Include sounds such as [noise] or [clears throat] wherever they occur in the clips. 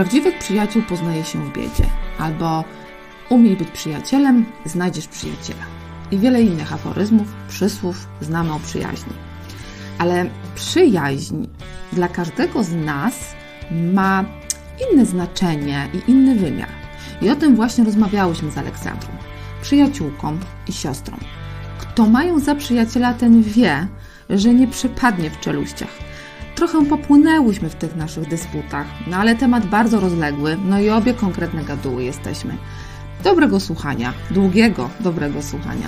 Prawdziwych przyjaciół poznaje się w biedzie, albo umiej być przyjacielem, znajdziesz przyjaciela. I wiele innych aforyzmów, przysłów znamy o przyjaźni. Ale przyjaźń dla każdego z nas ma inne znaczenie i inny wymiar. I o tym właśnie rozmawiałyśmy z Aleksandrą, przyjaciółką i siostrą. Kto mają za przyjaciela, ten wie, że nie przypadnie w czeluściach. Trochę popłynęłyśmy w tych naszych dysputach, no ale temat bardzo rozległy, no i obie konkretne gaduły jesteśmy. Dobrego słuchania, długiego, dobrego słuchania.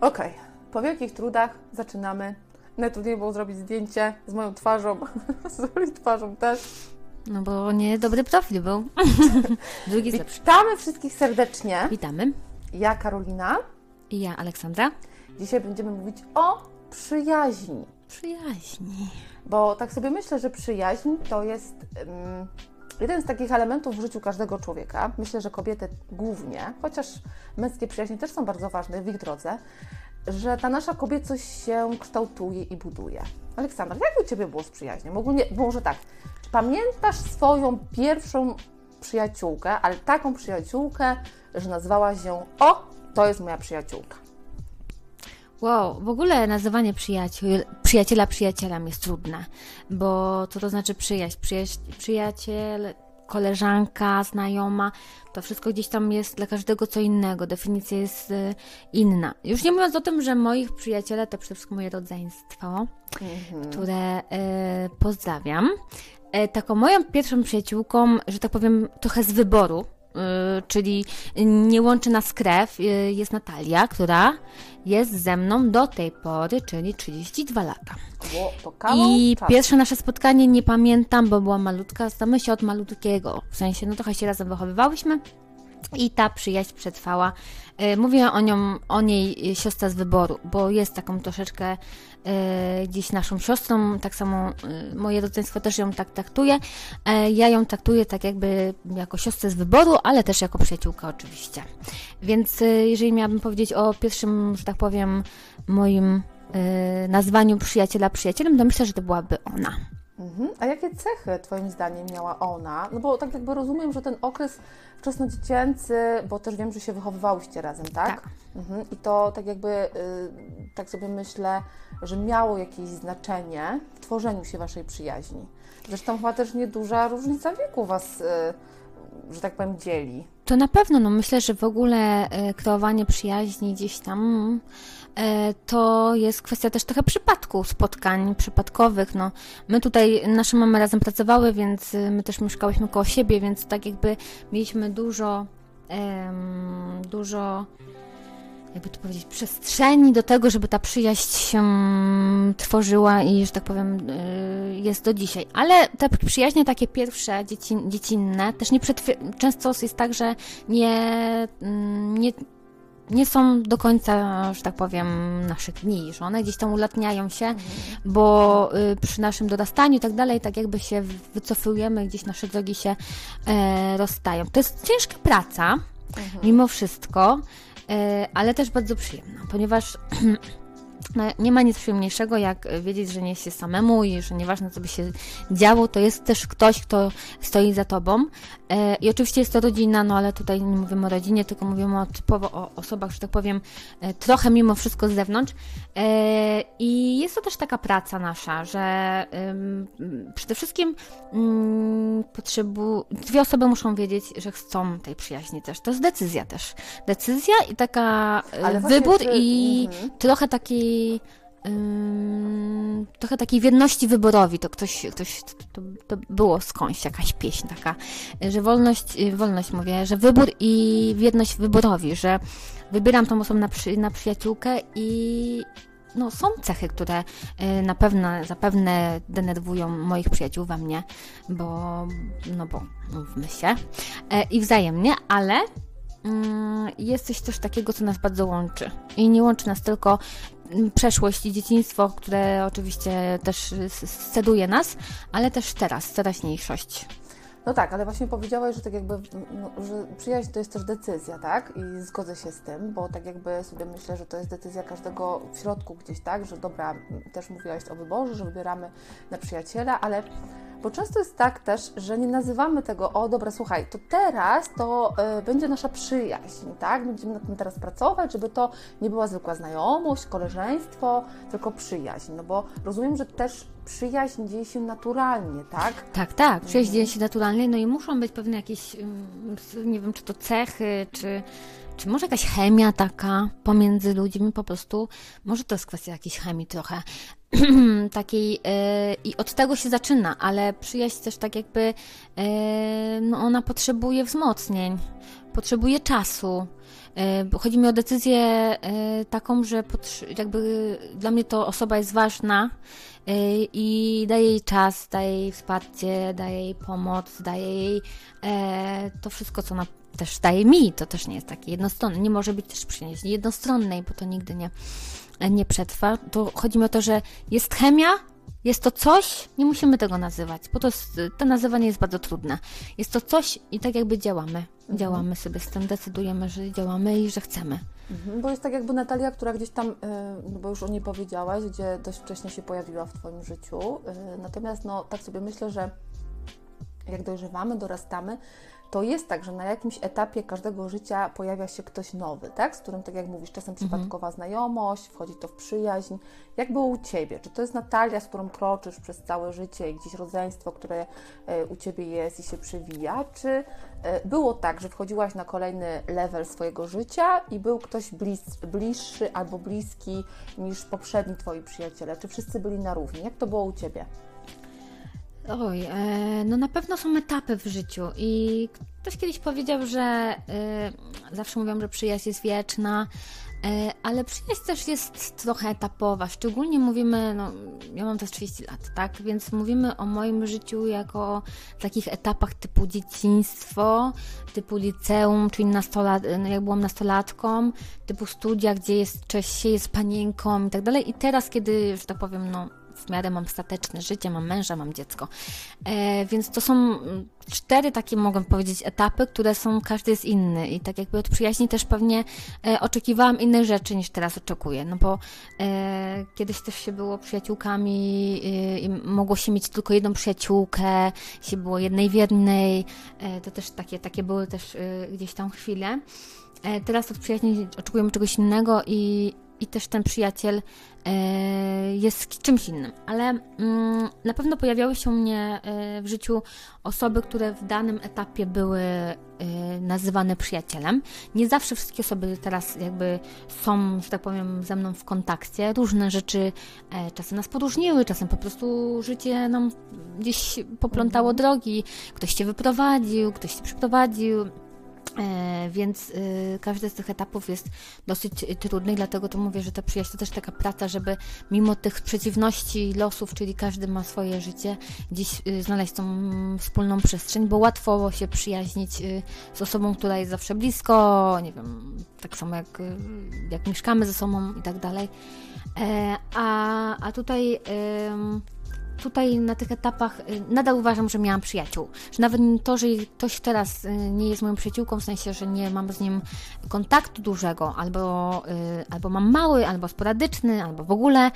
Okej, po wielkich trudach zaczynamy. Najtrudniej było zrobić zdjęcie z moją twarzą, [laughs] z moją twarzą też. No bo nie dobry profil był. [laughs] Drugi lepszy. Witamy wszystkich serdecznie. Witamy. Ja Karolina. I ja, Aleksandra. Dzisiaj będziemy mówić o przyjaźni. Przyjaźni. Bo tak sobie myślę, że przyjaźń to jest um, jeden z takich elementów w życiu każdego człowieka. Myślę, że kobiety głównie, chociaż męskie przyjaźnie też są bardzo ważne w ich drodze, że ta nasza kobiecość się kształtuje i buduje. Aleksandra, jak u Ciebie było z przyjaźnią? Ogólnie, może tak, czy pamiętasz swoją pierwszą przyjaciółkę, ale taką przyjaciółkę, że nazwałaś ją o, to jest moja przyjaciółka? Wow, w ogóle nazywanie przyjaciół, przyjaciela przyjacielem jest trudne, bo co to znaczy przyjaźń? Przyjaźń przyjaciel, koleżanka, znajoma, to wszystko gdzieś tam jest dla każdego co innego, definicja jest y, inna. Już nie mówiąc o tym, że moich przyjaciele to przede wszystkim moje rodzeństwo, mhm. które y, pozdrawiam. Y, taką moją pierwszą przyjaciółką, że tak powiem, trochę z wyboru, czyli nie łączy nas krew, y, jest Natalia, która jest ze mną do tej pory, czyli 32 lata. I pierwsze nasze spotkanie nie pamiętam, bo była malutka, znamy się od malutkiego, w sensie, no trochę się razem wychowywałyśmy i ta przyjaźń przetrwała. Y, mówię o, nią, o niej siostra z wyboru, bo jest taką troszeczkę E, gdzieś naszą siostrą, tak samo e, moje rodzeństwo też ją tak traktuje. E, ja ją traktuję tak jakby jako siostrę z wyboru, ale też jako przyjaciółka oczywiście. Więc jeżeli miałabym powiedzieć o pierwszym, że tak powiem, moim nazwaniu przyjaciela przyjacielem, to myślę, że to byłaby ona. Mhm. A jakie cechy Twoim zdaniem miała ona? No bo tak jakby rozumiem, że ten okres wczesnodziecięcy, bo też wiem, że się wychowywałyście razem, tak? Tak. Mhm. I to tak jakby, y, tak sobie myślę, że miało jakieś znaczenie w tworzeniu się Waszej przyjaźni. Zresztą chyba też nieduża różnica wieku Was, y, że tak powiem, dzieli. To na pewno, no myślę, że w ogóle y, kreowanie przyjaźni gdzieś tam to jest kwestia też trochę przypadku, spotkań przypadkowych. No, my tutaj, nasze mamy razem pracowały, więc y, my też mieszkałyśmy koło siebie, więc tak jakby mieliśmy dużo, dużo jakby to powiedzieć, przestrzeni do tego, żeby ta przyjaźń się tworzyła i, że tak powiem, y, jest do dzisiaj. Ale te przyjaźnie takie pierwsze, dziecinne, też nie często jest tak, że nie, mm, nie nie są do końca, że tak powiem, naszych dni, że one gdzieś tam ulatniają się, mhm. bo y, przy naszym dorastaniu i tak dalej, tak jakby się wycofujemy, gdzieś nasze drogi się e, rozstają. To jest ciężka praca, mhm. mimo wszystko, e, ale też bardzo przyjemna, ponieważ [clears throat] nie ma nic przyjemniejszego, jak wiedzieć, że nie jest się samemu i że nieważne, co by się działo, to jest też ktoś, kto stoi za tobą. E, I oczywiście jest to rodzina, no ale tutaj nie mówimy o rodzinie, tylko mówimy o typowo o osobach, że tak powiem, e, trochę mimo wszystko z zewnątrz. E, I jest to też taka praca nasza, że przede wszystkim mm, potrzebu... dwie osoby muszą wiedzieć, że chcą tej przyjaźni też. To jest decyzja też. Decyzja i taka wybór i mhm. trochę taki trochę takiej wierności wyborowi, to ktoś, ktoś to, to, było skądś jakaś pieśń taka, że wolność, wolność mówię, że wybór i wierność wyborowi, że wybieram tą osobę na, przy, na przyjaciółkę i no, są cechy, które y, na pewno, zapewne denerwują moich przyjaciół we mnie, bo, no bo, mówmy się, e, i wzajemnie, ale mm, jest coś takiego, co nas bardzo łączy. I nie łączy nas tylko przeszłość i dzieciństwo, które oczywiście też sceduje nas, ale też teraz, teraźniejszość. No tak, ale właśnie powiedziałaś, że tak jakby, no, że przyjaźń to jest też decyzja, tak? I zgodzę się z tym, bo tak jakby sobie myślę, że to jest decyzja każdego w środku gdzieś, tak? Że dobra, też mówiłaś o wyborze, że wybieramy na przyjaciela, ale bo często jest tak też, że nie nazywamy tego, o dobra, słuchaj, to teraz to y, będzie nasza przyjaźń, tak? Będziemy nad tym teraz pracować, żeby to nie była zwykła znajomość, koleżeństwo, tylko przyjaźń. No bo rozumiem, że też przyjaźń dzieje się naturalnie, tak? Tak, tak. Przyjaźń dzieje się naturalnie, no i muszą być pewne jakieś, nie wiem, czy to cechy, czy, czy może jakaś chemia taka pomiędzy ludźmi, po prostu, może to jest kwestia jakiejś chemii trochę, [clears throat] takiej yy, i od tego się zaczyna, ale przyjaźń też tak jakby, yy, no ona potrzebuje wzmocnień, potrzebuje czasu, yy, Chodzi mi o decyzję taką, że jakby dla mnie to osoba jest ważna i daje jej czas, daje jej wsparcie, daje jej pomoc, daje jej to wszystko, co ona też daje mi. To też nie jest takie jednostronne. Nie może być też przyjaźni jednostronnej, bo to nigdy nie, nie przetrwa. To chodzi mi o to, że jest chemia, jest to coś, nie musimy tego nazywać, bo to, to nazywanie jest bardzo trudne. Jest to coś i tak jakby działamy. Mhm. Działamy sobie z tym, decydujemy, że działamy i że chcemy. Mhm, bo jest tak jakby Natalia, która gdzieś tam, y, no bo już o niej powiedziałaś, gdzie dość wcześnie się pojawiła w Twoim życiu. Y, natomiast no, tak sobie myślę, że jak dojrzewamy, dorastamy, to jest tak, że na jakimś etapie każdego życia pojawia się ktoś nowy, tak? z którym, tak jak mówisz, czasem mhm. przypadkowa mhm. znajomość, wchodzi to w przyjaźń. Jak było u Ciebie? Czy to jest Natalia, z którą kroczysz przez całe życie i gdzieś rodzeństwo, które e, u Ciebie jest i się przewija? Czy e, było tak, że wchodziłaś na kolejny level swojego życia i był ktoś blis, bliższy albo bliski niż poprzedni Twoi przyjaciele? Czy wszyscy byli na równi? Jak to było u Ciebie? Oj, e, no na pewno są etapy w życiu i ktoś kiedyś powiedział, że e, zawsze mówią, że przyjaźń jest wieczna, e, ale przyjaźń też jest trochę etapowa. Szczególnie mówimy, no ja mam też 30 lat, tak? Więc mówimy o moim życiu jako takich etapach typu dzieciństwo, typu liceum, czyli nastolat, no jak byłam nastolatką, typu studia, gdzie jest, się jest panienką i tak dalej. I teraz, kiedy, że tak powiem, no w miarę mam stateczne życie, mam męża, mam dziecko. E, więc to są mm, cztery takie, mogę powiedzieć, etapy, które są, każdy jest inny i tak jakby od przyjaźni też pewnie e, oczekiwałam innych rzeczy niż teraz oczekuję, no bo e, kiedyś też się było przyjaciółkami e, i mogło się mieć tylko jedną przyjaciółkę, się było jednej w jednej, e, to też takie, takie były też e, gdzieś tam chwile. Teraz od przyjaźni oczekujemy czegoś innego i, i też ten przyjaciel e, jest czymś innym. Ale mm, na pewno pojawiały się u mnie e, w życiu osoby, które w danym etapie były e, nazywane przyjacielem. Nie zawsze wszystkie osoby teraz jakby są, że tak powiem, ze mną w kontakcie. Różne rzeczy czasem nas podróżniły, czasem po prostu życie nam gdzieś poplątało mhm. drogi. Ktoś cię wyprowadził, ktoś się przyprowadził więc y, każdy z tych etapów jest dosyć trudny, dlatego to mówię, że ta przyjaźń to też taka praca, żeby mimo tych przeciwności losów, czyli każdy ma swoje życie, gdzieś y, znaleźć tą wspólną przestrzeń, bo łatwo się przyjaźnić y, z osobą, która jest zawsze blisko, nie wiem, tak samo jak, jak mieszkamy ze sobą i tak dalej. E, a, a tutaj tutaj na tych etapach y, nadal uważam, że miałam przyjaciół. Że nawet to, że ktoś teraz y, nie jest moją przyjaciółką, w sensie, że nie mam z nim kontaktu dużego, albo, y, albo mam mały, albo sporadyczny, albo w ogóle,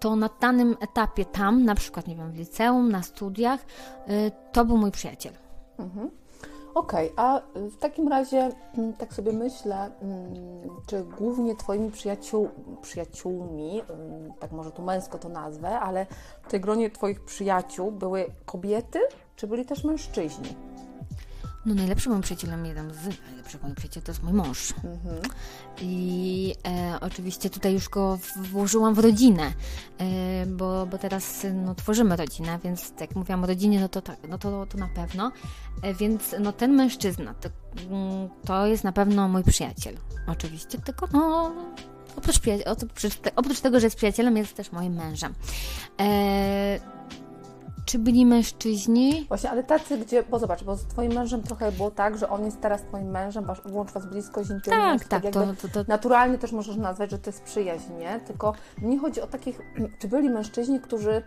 to na danym etapie tam, na przykład, nie wiem, w liceum, na studiach, to był mój przyjaciel. Mhm. Okej, okay, a w takim razie mm, tak sobie myślę, mm, czy głównie Twoimi przyjaciół, przyjaciółmi, mm, tak może tu męsko to nazwę, ale w tej gronie Twoich przyjaciół były kobiety, czy byli też mężczyźni? No najlepszym moim przyjacielem, jeden z najlepszych moich przyjaciół to jest mój mąż. Mhm. I e, oczywiście tutaj już go włożyłam w rodzinę, e, bo, bo teraz no, tworzymy rodzinę, więc jak mówiłam o rodzinie, no to tak, no to, to na pewno. E, więc no ten mężczyzna, to, mm, to jest na pewno mój przyjaciel. Oczywiście, tylko no oprócz, oprócz, oprócz tego, że jest przyjacielem, jest też moim mężem. E, czy byli mężczyźni? Właśnie, ale tacy, gdzie, bo zobacz, bo z Twoim mężem trochę było tak, że on jest teraz Twoim mężem, wasz, łączy Was bliskość, intymność. Tak, tak. To, to, to... Naturalnie też możesz nazwać, że to jest przyjaźń, nie? Tylko nie chodzi o takich, [clears throat] czy byli mężczyźni, którzy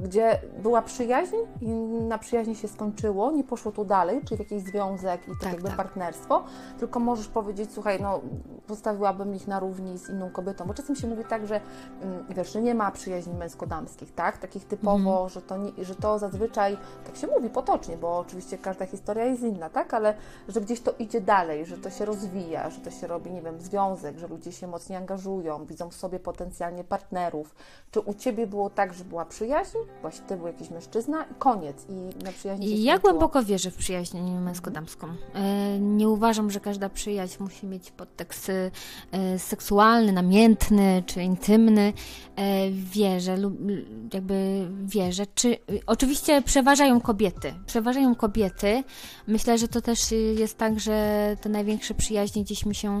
gdzie była przyjaźń i na przyjaźni się skończyło, nie poszło tu dalej, czyli jakiś związek i tak, tak jakby tak. partnerstwo, tylko możesz powiedzieć, słuchaj, no postawiłabym ich na równi z inną kobietą, bo czasem się mówi tak, że mm, wiesz, że nie ma przyjaźni męsko-damskich, tak, takich typowo, mm. że, to nie, że to zazwyczaj, tak się mówi potocznie, bo oczywiście każda historia jest inna, tak, ale że gdzieś to idzie dalej, że to się rozwija, że to się robi, nie wiem, związek, że ludzie się mocniej angażują, widzą w sobie potencjalnie partnerów. Czy u Ciebie było tak, że była przyjaźń, właśnie Ty był jakiś mężczyzna i koniec i na przyjaźni się Ja głęboko wierzę w przyjaźń męsko-damską. E, nie uważam, że każda przyjaźń musi mieć podtekst e, seksualny, namiętny czy intymny. E, wierzę lub jakby wierzę, czy oczywiście przeważają kobiety. Przeważają kobiety. Myślę, że to też jest tak, że te największe przyjaźnie gdzieś mi się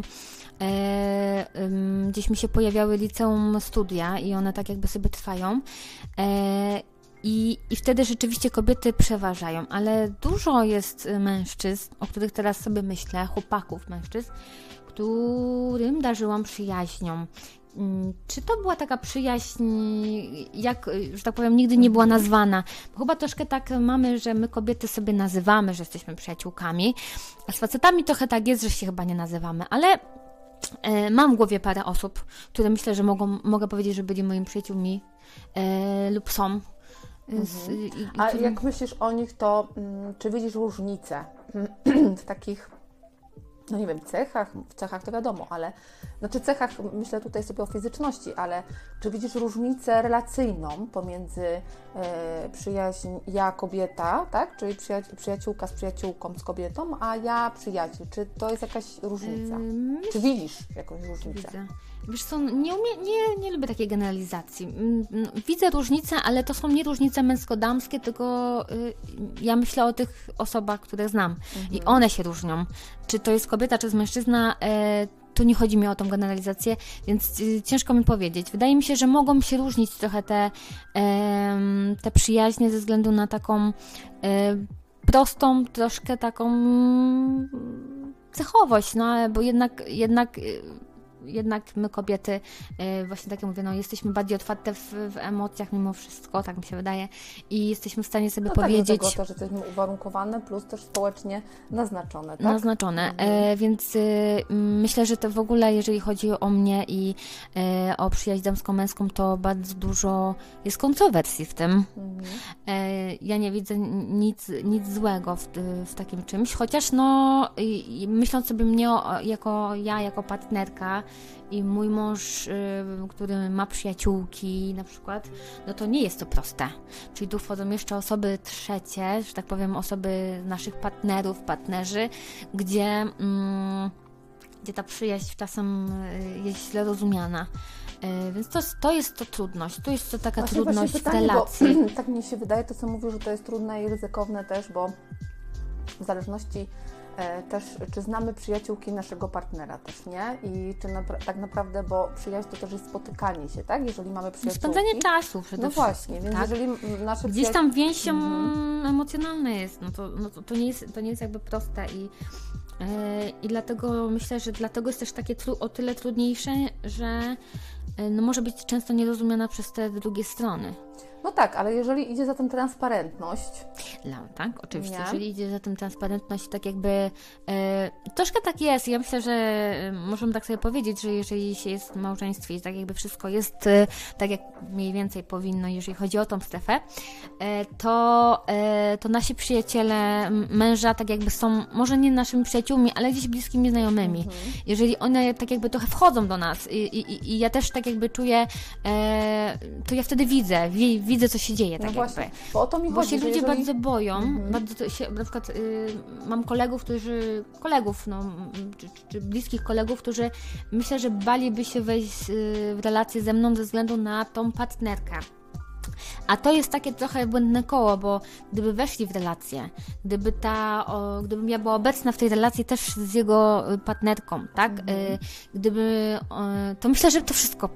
e, gdzieś mi się pojawiały liceum studia i one tak jakby sobie trwają. E, i, I wtedy rzeczywiście kobiety przeważają, ale dużo jest mężczyzn, o których teraz sobie myślę, chłopaków mężczyzn, którym darzyłam przyjaźnią. Mm, czy to była taka przyjaźń, jak, że tak powiem, nigdy nie była nazwana? Bo chyba troszkę tak mamy, że my kobiety sobie nazywamy, że jesteśmy przyjaciółkami, a z facetami trochę tak jest, że się chyba nie nazywamy, ale e, mam w głowie parę osób, które myślę, że mogą, mogę powiedzieć, że byli moimi przyjaciółmi e, lub są. Z, mhm. a jak myślisz o nich, to mm, czy widzisz różnicę w takich no nie wiem, cechach, w cechach to wiadomo, ale, znaczy cechach, myślę tutaj sobie o fizyczności, ale czy widzisz różnicę relacyjną pomiędzy e, przyjaźń ja kobieta, tak, czyli przyjaciół, przyjaciółka z przyjaciółką z kobietą, a ja przyjaciół, czy to jest jakaś różnica? czy widzisz jakąś różnicę? Widzę. Wiesz co, nie, umie, nie, nie lubię takiej generalizacji. Mm, no, widzę różnice, ale to są nie różnice męsko-damskie, tylko y, ja myślę o tych osobach, które znam. Mhm. I one się różnią. Czy to jest kobieta, czy jest mężczyzna, y, tu nie chodzi mi o tą generalizację, więc y, ciężko mi powiedzieć. Wydaje mi się, że mogą się różnić trochę te, te przyjaźnie ze względu na taką e, prostą, troszkę taką mm, cechowość, no bo jednak, jednak y, jednak my kobiety, e, właśnie tak jak mówię, no, jesteśmy bardziej otwarte w, w, emocjach mimo wszystko, tak mi się wydaje, i jesteśmy w stanie sobie no powiedzieć... Tak, to, że jesteśmy uwarunkowane, plus też społecznie naznaczone, tak? Naznaczone, e, mhm. więc y, myślę, że to w ogóle, jeżeli chodzi o mnie i e, o przyjaźń damsko-męską, to bardzo dużo jest kontrowersji w tym. Mhm. Ja nie widzę nic, nic złego w, w takim czymś, chociaż no, myśląc sobie mnie o, jako ja, jako partnerka, i mój mąż, y, który ma przyjaciółki na przykład, no to nie jest to proste. Czyli tu wchodzą jeszcze osoby trzecie, że tak powiem, osoby naszych partnerów, partnerzy, gdzie, mm, gdzie ta przyjaźń czasem y, jest źle rozumiana. Y, więc to, to jest to trudność, to jest to taka właśnie, trudność właśnie pytanie, w relacji. Bo, [clears throat] tak mi się wydaje, to co mówił, że to jest trudne i ryzykowne też, bo w zależności też, czy znamy przyjaciółki naszego partnera też, nie? I czy tak naprawdę, bo przyjaźń to też jest spotykanie się, tak? Jeżeli mamy przyjaciółki. Spędzanie czasu przede No właśnie, więc tak? jeżeli nasze Gdzieś tam więź mhm. emocjonalna jest, no to, no to, to, nie jest, to nie jest jakby proste i yy, i dlatego myślę, że dlatego jest też takie o tyle trudniejsze, że no może być często nierozumiana przez te drugie strony. No tak, ale jeżeli idzie za tym transparentność. No tak, oczywiście. Nie? Jeżeli idzie za tym transparentność, tak jakby e, troszkę tak jest. Ja myślę, że e, możemy tak sobie powiedzieć, że jeżeli się jest w małżeństwie i tak jakby wszystko jest e, tak, jak mniej więcej powinno, jeżeli chodzi o tą strefę, e, to, e, to nasi przyjaciele męża tak jakby są, może nie naszymi przyjaciółmi, ale gdzieś bliskimi znajomymi. Mhm. Jeżeli one tak jakby trochę wchodzą do nas i, i, i ja też tak jakby czuję, e, to ja wtedy widzę, widzę, co się dzieje, no tak no jakby. Właśnie, bo o to mi bo chodzi, się ludzie jeżeli... bardzo boją, mhm. bardzo się, na przykład y, mam kolegów, którzy, kolegów, no, czy, czy, bliskich kolegów, którzy myślę, że baliby się wejść y, w relację ze mną ze względu na tą partnerkę. A to jest takie trochę błędne koło, bo gdyby weszli w relację, gdyby ta, o, gdybym ja była obecna w tej relacji też z jego y, partnerką, tak? Mhm. Y, gdyby, o, to myślę, że to wszystko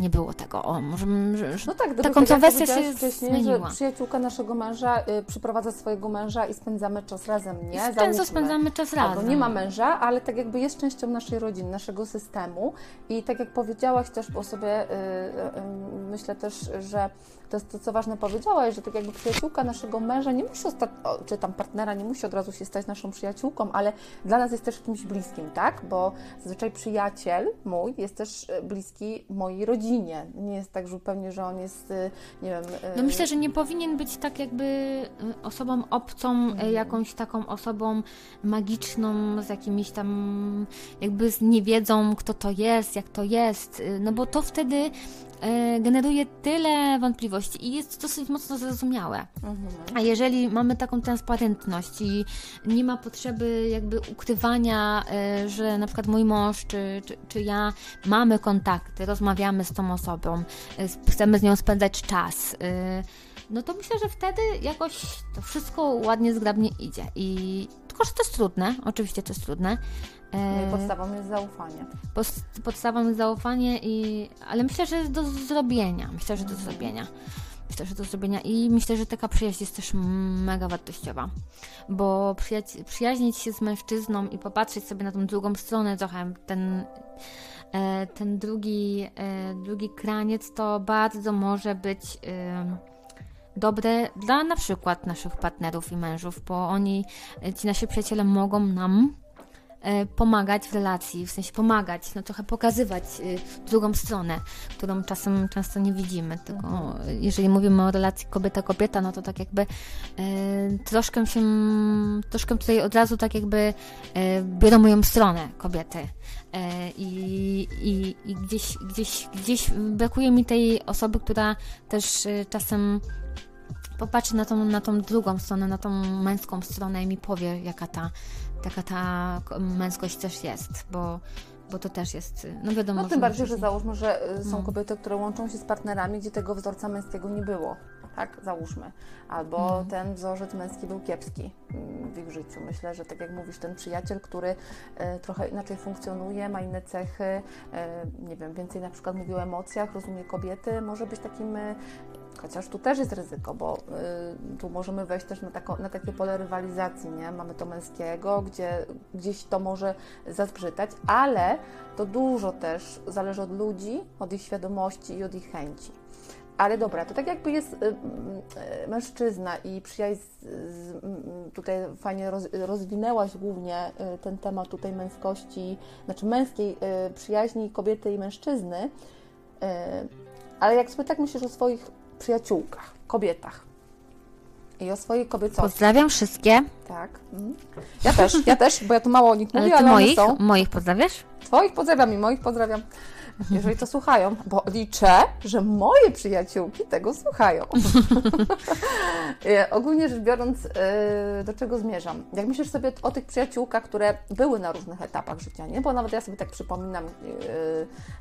nie było tego. O, może że, no tak, ta kontrowersja tak się zmieniła. Że przyjaciółka naszego męża y, przyprowadza swojego męża i spędzamy czas razem, nie? I często spędzamy czas razem. Albo nie ma męża, ale tak jakby jest częścią naszej rodziny, naszego systemu i tak jak powiedziałaś też o sobie, y, y, y, myślę też, że to jest to, co ważne powiedziałaś, że tak jakby przyjaciółka naszego męża nie musi, czy tam partnera nie musi od razu się stać naszą przyjaciółką, ale dla nas jest też kimś bliskim, tak? Bo zazwyczaj przyjaciel mój jest też e, bliski mojej rodzinie. Nie jest tak zupełnie, że on jest, e, nie wiem... E, no myślę, że nie powinien być tak jakby osobą obcą, mhm. jakąś taką osobą magiczną, z jakimiś tam jakby nie wiedzą, kto to jest, jak to jest, no bo to wtedy generuje tyle wątpliwości i jest dosyć mocno zrozumiałe. Mhm. A jeżeli mamy taką transparentność i nie ma potrzeby jakby ukrywania, e, że na przykład mój mąż czy, czy, czy ja mamy kontakty, rozmawiamy z tą osobą, e, chcemy z nią spędzać czas, no to myślę, że wtedy jakoś to wszystko ładnie, zgrabnie idzie. I tylko, że to jest trudne, oczywiście to jest trudne, no i podstawą jest zaufanie. podstawą jest zaufanie, i, ale myślę, że do zrobienia. Myślę, że do zrobienia. Myślę, że do zrobienia i myślę, że taka przyjaźń jest też mega wartościowa, bo przyja- przyjaźnić się z mężczyzną i popatrzeć sobie na tą drugą stronę trochę, ten, e, ten drugi, e, drugi kraniec, to bardzo może być dobre dla na przykład naszych partnerów i mężów, bo oni, ci nasi przyjaciele mogą nam E, pomagać w relacji, w sensie pomagać, no trochę pokazywać e, drugą stronę, którą czasem często nie widzimy. Tylko jeżeli mówimy o relacji kobieta-kobieta, no to tak jakby e, troszkę się, troszkę tutaj od razu tak jakby e, biorą moją stronę kobiety. E, I, i, i gdzieś, gdzieś, gdzieś brakuje mi tej osoby, która też e, czasem popatrzy na tą, na tą drugą stronę, na tą męską stronę i mi powie, jaka ta taka ta męskość też jest, bo, bo to też jest, no wiadomo. No tym bardziej, że załóżmy, że y, są no. kobiety, które łączą się z partnerami, gdzie tego wzorca męskiego nie było, tak, załóżmy. Albo no. ten wzorzec męski był kiepski mm, w ich życiu. Myślę, że tak jak mówisz, ten przyjaciel, który y, trochę inaczej funkcjonuje, ma inne cechy, y, nie wiem, więcej na przykład mówi o emocjach, rozumie kobiety, może być takim Chociaż tu też jest ryzyko, bo y, tu możemy wejść też na, na takie pole rywalizacji, nie? Mamy to męskiego, gdzie gdzieś to może zazbrzytać, ale to dużo też zależy od ludzi, od ich świadomości i od ich chęci. Ale dobra, to tak jakby jest y, y, mężczyzna i przyjaźń, z, tutaj fajnie roz, rozwinęłaś głównie y, ten temat tutaj męskości, znaczy męskiej przyjaźni kobiety i mężczyzny, ale jak sobie tak myślisz o swoich przyjaciółkach, kobietach. I o swojej kobiecości. Pozdrawiam wszystkie. Tak. Mhm. Ja też, ja też, bo ja tu mało o nich mówię, ale, ale moich, są. moich pozdrawiasz? Twoich pozdrawiam i moich pozdrawiam jeżeli to słuchają, bo liczę, że moje przyjaciółki tego słuchają. [laughs] Ogólnie rzecz biorąc, y, do czego zmierzam? Jak myślisz sobie o tych przyjaciółkach, które były na różnych etapach życia, nie? Bo nawet ja sobie tak przypominam y,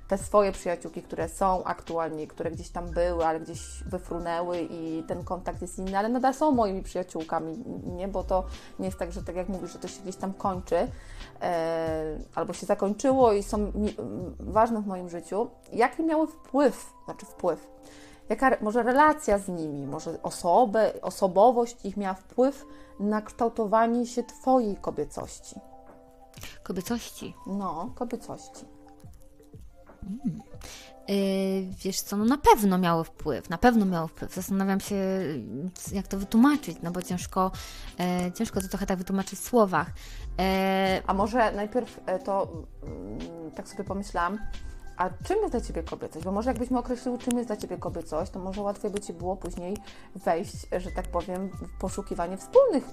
te swoje przyjaciółki, które są aktualnie, które gdzieś tam były, ale gdzieś wyfrunęły i ten kontakt jest inny, ale nadal są moimi przyjaciółkami, nie? Bo to nie jest tak, że tak jak mówisz, że to się gdzieś tam kończy, E, albo się zakończyło i są ważne w moim życiu, jaki miały wpływ, znaczy wpływ, jaka może relacja z nimi, może osobę, osobowość ich miała wpływ na kształtowanie się Twojej kobiecości. Kobiecości? No, kobiecości. Mm. Yy, wiesz co, no na pewno miało wpływ, na pewno miało wpływ. Zastanawiam się, jak to wytłumaczyć, no bo ciężko, e, ciężko to trochę tak wytłumaczyć w słowach. E... A może najpierw e, to, mm, tak sobie pomyślałam, a czym jest dla Ciebie kobiecość? Bo może jakbyśmy określiły, czym jest dla Ciebie kobiecość, to może łatwiej by Ci było później wejść, że tak powiem, w poszukiwanie wspólnych,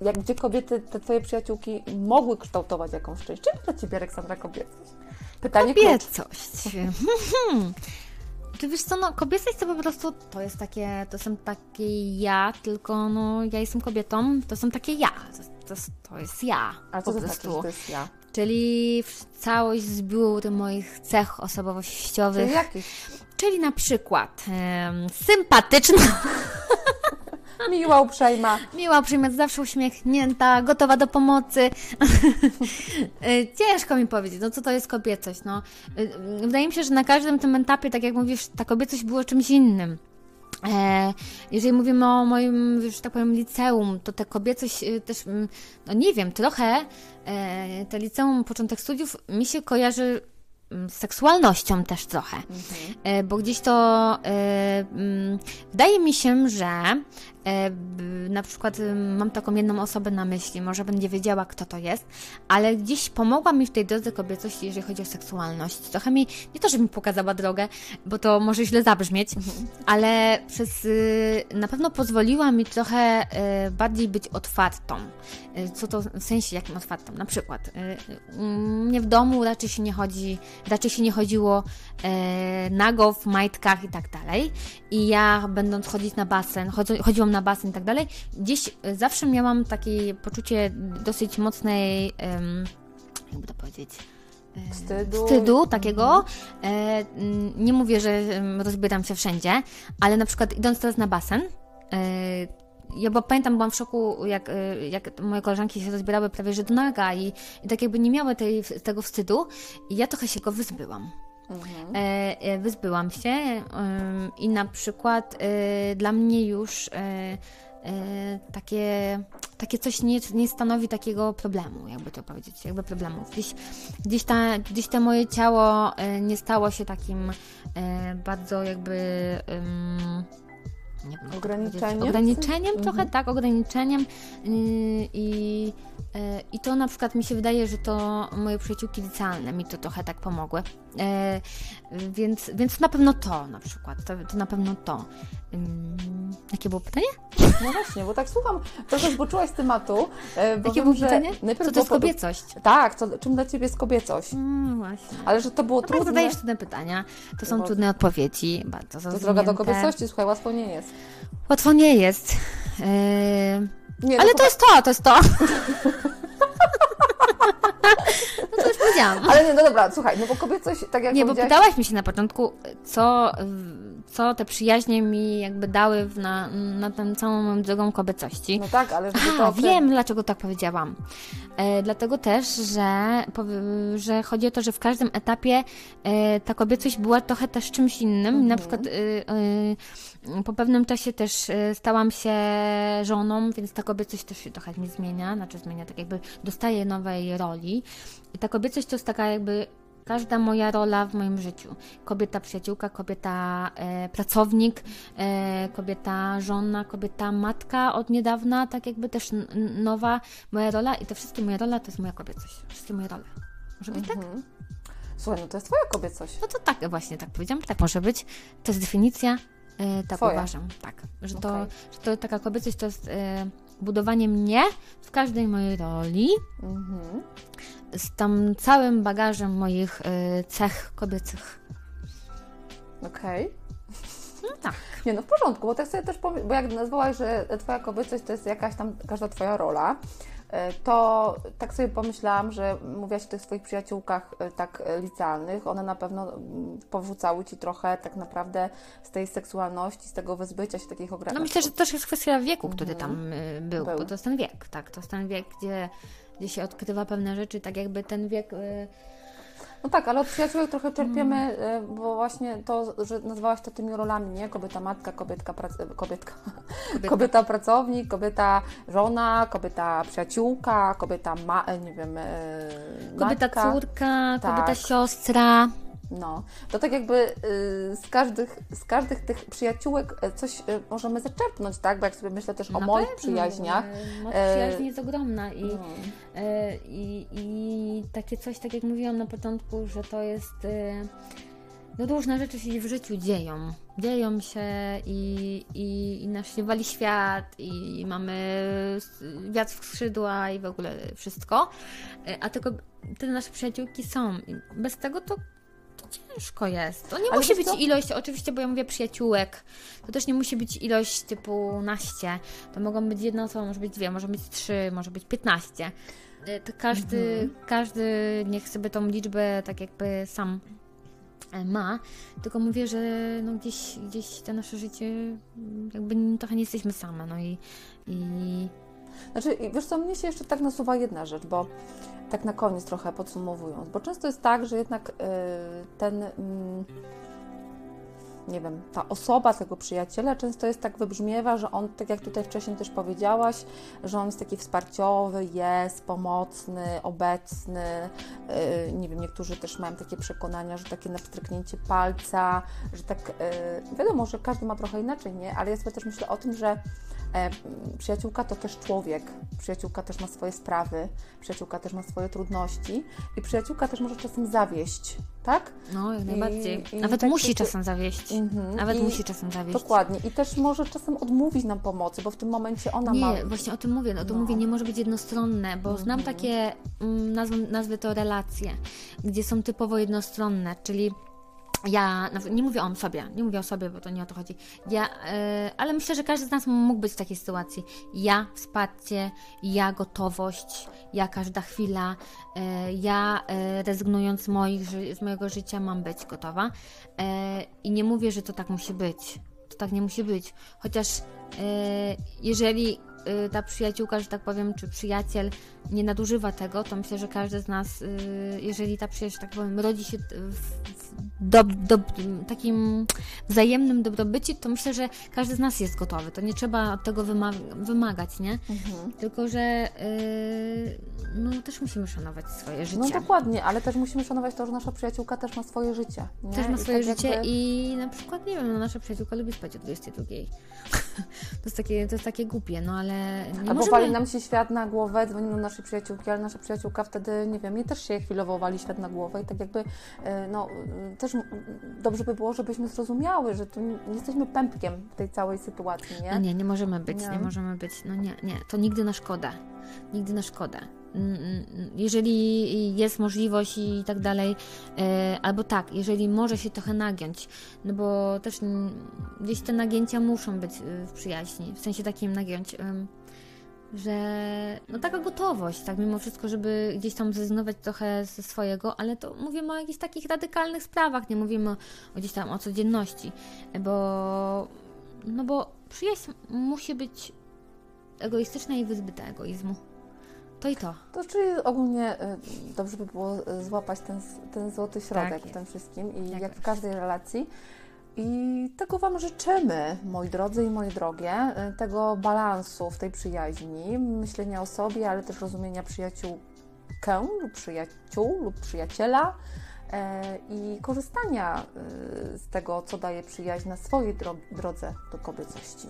jak gdzie kobiety, te Twoje przyjaciółki mogły kształtować jakąś część. Czym jest dla Ciebie, Aleksandra, kobiecość? Pytanie Kobiecość. [laughs] Czy wiesz co, no kobiecość to po prostu, to jest takie, to są takie ja, tylko no ja jestem kobietą, to są takie ja, to, to, to jest ja. A co to znaczy, że to jest ja? Czyli całość zbiór moich cech osobowościowych. Czyli jakich? Czyli na przykład um, sympatyczna. [laughs] Miła, uprzejma. Miła, uprzejma, zawsze uśmiechnięta, gotowa do pomocy. E, [laughs] ciężko mi powiedzieć, no co to jest kobiecość, no. E, wydaje mi się, że na każdym tym etapie, tak jak mówisz, ta kobiecość była czymś innym. E, jeżeli mówimy o moim, że tak powiem, liceum, to ta kobiecość też, no nie wiem, trochę te liceum, początek studiów mi się kojarzy mm, seksualnością też trochę. E, Bo gdzieś to e, mm, wydaje mi się, że e, na przykład ym, mam taką jedną osobę na myśli, może będzie wiedziała, kto to jest, ale gdzieś pomogła mi w tej drodze kobiecości, jeżeli chodzi o seksualność. Trochę mi, nie to, że mi pokazała drogę, bo to może źle zabrzmieć, ale przez, y, na pewno pozwoliła mi trochę y, bardziej być otwartą. Y, Co to w sensie jakim otwartą? Na przykład, y, y, mnie w domu raczej się nie chodzi, raczej się nie chodziło e, nago w majtkach i tak dalej. I ja będąc chodzić na basen, chodzi, chodziłam na basen i tak dalej, gdzieś y, zawsze miałam takie poczucie dosyć mocnej, em, jakby to powiedzieć, e, Wstydu. wstydu takiego. E, nie mówię, że rozbieram się wszędzie, ale na przykład idąc teraz na basen, e, ja bo pamiętam, byłam w szoku, jak, e, jak moje koleżanki się rozbierały prawie że do naga i, i tak jakby nie miały tej, tego wstydu i ja trochę się go wyzbyłam. Mhm. E, e, wyzbyłam się i na przykład e, dla mnie już takie, takie coś nie, nie stanowi takiego problemu, jakby to powiedzieć, jakby problemów. Gdzieś, gdzieś, ta, gdzieś to moje ciało nie stało się takim bardzo jakby nie wiem, Ograniczeniem? Ograniczeniem Mhm. trochę, tak, ograniczeniem. Yy, I, I to na przykład mi się wydaje, że to moje przyjaciółki licealne mi to trochę tak pomogły. E, Więc, więc na pewno to na przykład, to, to na pewno to. Jakie było pytanie? No właśnie, bo tak słucham, trochę zboczyłaś z tematu. e, Bo Jakie wiem, było pytanie? Co to jest kobiecość? Tak, co, czym dla Ciebie jest kobiecość? Mm, właśnie. Ale że to było No tak, trudne. zadajesz trudne pytania. To są Bo- trudne odpowiedzi, bardzo To droga do kobiecości, słuchaj, łatwo nie jest. Łatwo nie jest. Yy, Nie, ale no, to jest to, to jest to. [laughs] powiedziałam. [laughs] Ale nie, no dobra, słuchaj, no bo kobiecość, tak jak Nie, bo pytałaś mi się na początku, co, co te przyjaźnie mi jakby dały w- na, na tę całą moją drogą kobiecości. No tak, ale żeby to... wiem, dlaczego tak powiedziałam. E, dlatego też, że, że chodzi o to, że w każdym etapie e, ta kobiecość była trochę też czymś innym. Na przykład e, e, po pewnym czasie też e, stałam się żoną, więc ta kobiecość też się trochę mi zmienia, znaczy zmienia, tak jakby dostaje nowej roli. I ta kobiecość to jest taka jakby każda moja rola w moim życiu. Kobieta przyjaciółka, kobieta e, pracownik, e, kobieta żona, kobieta matka od niedawna, tak jakby też nowa moja rola i te wszystkie moje role to jest moja kobiecość. Wszystkie moje role. Może być tak? Mhm. Słuchaj, no to jest Twoja kobiecość. No to tak właśnie, tak powiedziałam, tak może być. To jest definicja, e, tak Twoja. uważam, tak. Że to, Okej. że to taka kobiecość to jest e, budowanie mnie w każdej mojej roli, Mhm. z tam całym bagażem moich e, cech kobiecych. Okej. No tak. Nie, no w porządku, bo tak sobie też bo jak nazwałaś, że Twoja kobiecość to jest jakaś tam, każda Twoja rola, to tak sobie pomyślałam, że mówiłaś o tych swoich przyjaciółkach e, tak e, licealnych, one na pewno mm, powrzucały Ci trochę tak naprawdę z tej seksualności, z tego wyzbycia się takich No ograniczeń. myślę, że to też jest kwestia wieku, który Mhm. tam y, był, Był. bo to jest ten wiek, tak, to jest ten wiek, gdzie, gdzie się odkrywa pewne rzeczy, tak jakby ten wiek... Y, No tak, ale od przyjaciółek trochę czerpiemy, Mm. e, bo właśnie to, że nazwałaś to tymi rolami, nie? Kobieta matka, kobietka, prac... e, kobietka. kobieta. [laughs] kobieta pracownik, kobieta żona, kobieta przyjaciółka, kobieta ma... e, nie wiem, e, Kobieta matka. córka, kobieta Tak. siostra. No, to tak jakby y, z, każdych, z każdych tych przyjaciółek y, coś y, możemy zaczerpnąć, tak? Bo jak sobie myślę też o Na moich pewno, przyjaźniach. Moc e, przyjaźni jest ogromna i, No. i, i takie coś, tak jak mówiłam na początku, że to jest... No różne rzeczy się w życiu dzieją. Dzieją się i, i, i nas się wali świat i mamy wiatr w skrzydła i w ogóle wszystko. E, A tylko te nasze przyjaciółki są. I bez tego to ciężko jest. To nie Ale musi być co? ilość, oczywiście, bo ja mówię przyjaciółek. To też nie musi być ilość typu naście. To mogą być jedna osoba, może być dwie, może być trzy, może być piętnaście. E, To każdy, Mhm. każdy niech sobie tą liczbę tak jakby sam e, ma, tylko mówię, że no gdzieś, gdzieś to nasze życie jakby trochę nie jesteśmy same, no i, i Znaczy, wiesz co, mnie się jeszcze tak nasuwa jedna rzecz, bo tak na koniec trochę podsumowując, bo często jest tak, że jednak y, ten, mm, nie wiem, ta osoba tego przyjaciela często jest tak wybrzmiewa, że on, tak jak tutaj wcześniej też powiedziałaś, że on jest taki wsparciowy, jest pomocny, obecny. Yy, nie wiem, niektórzy też mają takie przekonania, że takie na pstryknięcie palca, że tak, yy, wiadomo, że każdy ma trochę inaczej, nie? Ale ja sobie też myślę o tym, że przyjaciółka to też człowiek, przyjaciółka też ma swoje sprawy, przyjaciółka też ma swoje trudności i przyjaciółka też może czasem zawieść, tak? No, jak najbardziej. I, Nawet tak musi czasem zawieść. Mm-hmm. Nawet I musi czasem zawieść. Dokładnie. I też może czasem odmówić nam pomocy, bo w tym momencie ona nie, ma... Nie, właśnie o tym mówię. No, to no. mówię, nie może być jednostronne, bo mm-hmm. znam takie, mm, nazwę, nazwę to relacje, gdzie są typowo jednostronne, czyli ja nie mówię o sobie, nie mówię o sobie, bo to nie o to chodzi. Ja, yy, ale myślę, że każdy z nas mógł być w takiej sytuacji. Ja wsparcie, ja gotowość, ja każda chwila, yy, ja yy, rezygnując z, moich, z mojego życia mam być gotowa. I nie mówię, że to tak musi być. To tak nie musi być. Chociaż jeżeli ta przyjaciółka, że tak powiem, czy przyjaciel nie nadużywa tego, to myślę, że każdy z nas, jeżeli ta przyjaźń, tak powiem, rodzi się w, do, do, takim wzajemnym dobrobycie, to myślę, że każdy z nas jest gotowy. To nie trzeba od tego wymagać, nie? Mhm. Tylko, że yy, no, też musimy szanować swoje życie. No dokładnie, ale też musimy szanować to, że nasza przyjaciółka też ma swoje życie. Nie? Też ma swoje I tak życie jakby... i na przykład, nie wiem, no, nasza przyjaciółka lubi spać o 22. [laughs] to, jest takie, to jest takie głupie, no ale nie Albo możemy... wali nam się świat na głowę, dzwonimy do naszej przyjaciółki, ale nasza przyjaciółka wtedy, nie wiem, jej też się chwilowo wali świat na głowę i tak jakby, e, no, też dobrze by było, żebyśmy zrozumiały, że tu nie jesteśmy pępkiem w tej całej sytuacji, nie? No nie, nie możemy być, nie, nie możemy być, no nie, nie, to nigdy na szkodę, nigdy na szkodę. Mm, jeżeli jest możliwość i tak dalej, e, albo tak, jeżeli może się trochę nagiąć, no bo też gdzieś te nagięcia muszą być e, w przyjaźni, w sensie takim nagiąć, że no taka gotowość, tak mimo wszystko, żeby gdzieś tam zrezygnować trochę ze swojego, ale to mówimy o jakichś takich radykalnych sprawach, nie mówimy o, o gdzieś tam o codzienności, bo no bo przyjaźń musi być egoistyczna i wyzbyta egoizmu. To i to. To czyli ogólnie y, dobrze by było y, złapać ten, ten złoty środek tak w tym wszystkim i jak, jak w każdej relacji. I tego Wam życzymy, moi drodzy i moje drogie, y, tego balansu w tej przyjaźni, myślenia o sobie, ale też rozumienia przyjaciółkę lub przyjaciół lub przyjaciela i korzystania z tego, co daje przyjaźń na swojej drodze do kobiecości.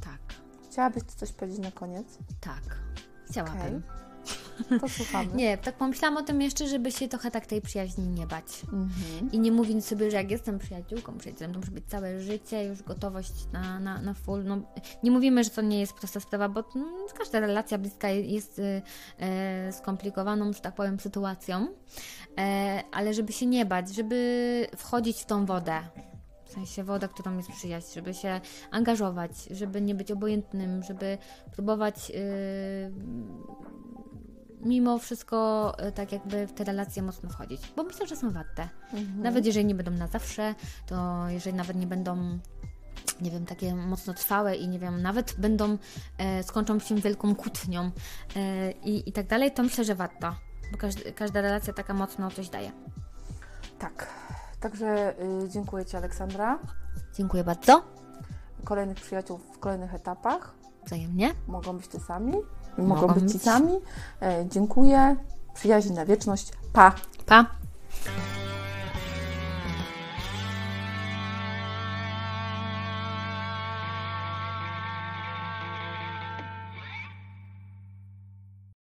Tak. Chciałabyś coś powiedzieć na koniec? Tak. Chciałabym. Okay. To słuchamy. nie, tak pomyślałam o tym jeszcze, żeby się trochę tak tej przyjaźni nie bać. Mhm. I nie mówić sobie, że jak jestem przyjaciółką, przyjacielem, to muszę być całe życie, już gotowość na, na, na full. No, nie mówimy, że to nie jest prosta sprawa, bo no, każda relacja bliska jest y, y, skomplikowaną, że tak powiem, sytuacją. Y, ale żeby się nie bać, żeby wchodzić w tą wodę, w sensie woda, którą jest przyjaźń, żeby się angażować, żeby nie być obojętnym, żeby próbować yy, mimo wszystko yy, tak jakby w te relacje mocno wchodzić, bo myślę, że są warte. Mhm. Nawet jeżeli nie będą na zawsze, to jeżeli nawet nie będą nie wiem, takie mocno trwałe i nie wiem, nawet będą, e, skończą się wielką kłótnią e, i, i tak dalej, to myślę, że warto, bo każdy, każda relacja taka mocno coś daje. Tak. Także y, dziękuję Ci, Aleksandra. Dziękuję bardzo. Kolejnych przyjaciół w kolejnych etapach. Wzajemnie. Mogą być Ty sami. No, mogą, mogą być cicami. E, dziękuję. Przyjaźń na wieczność. Pa! Pa!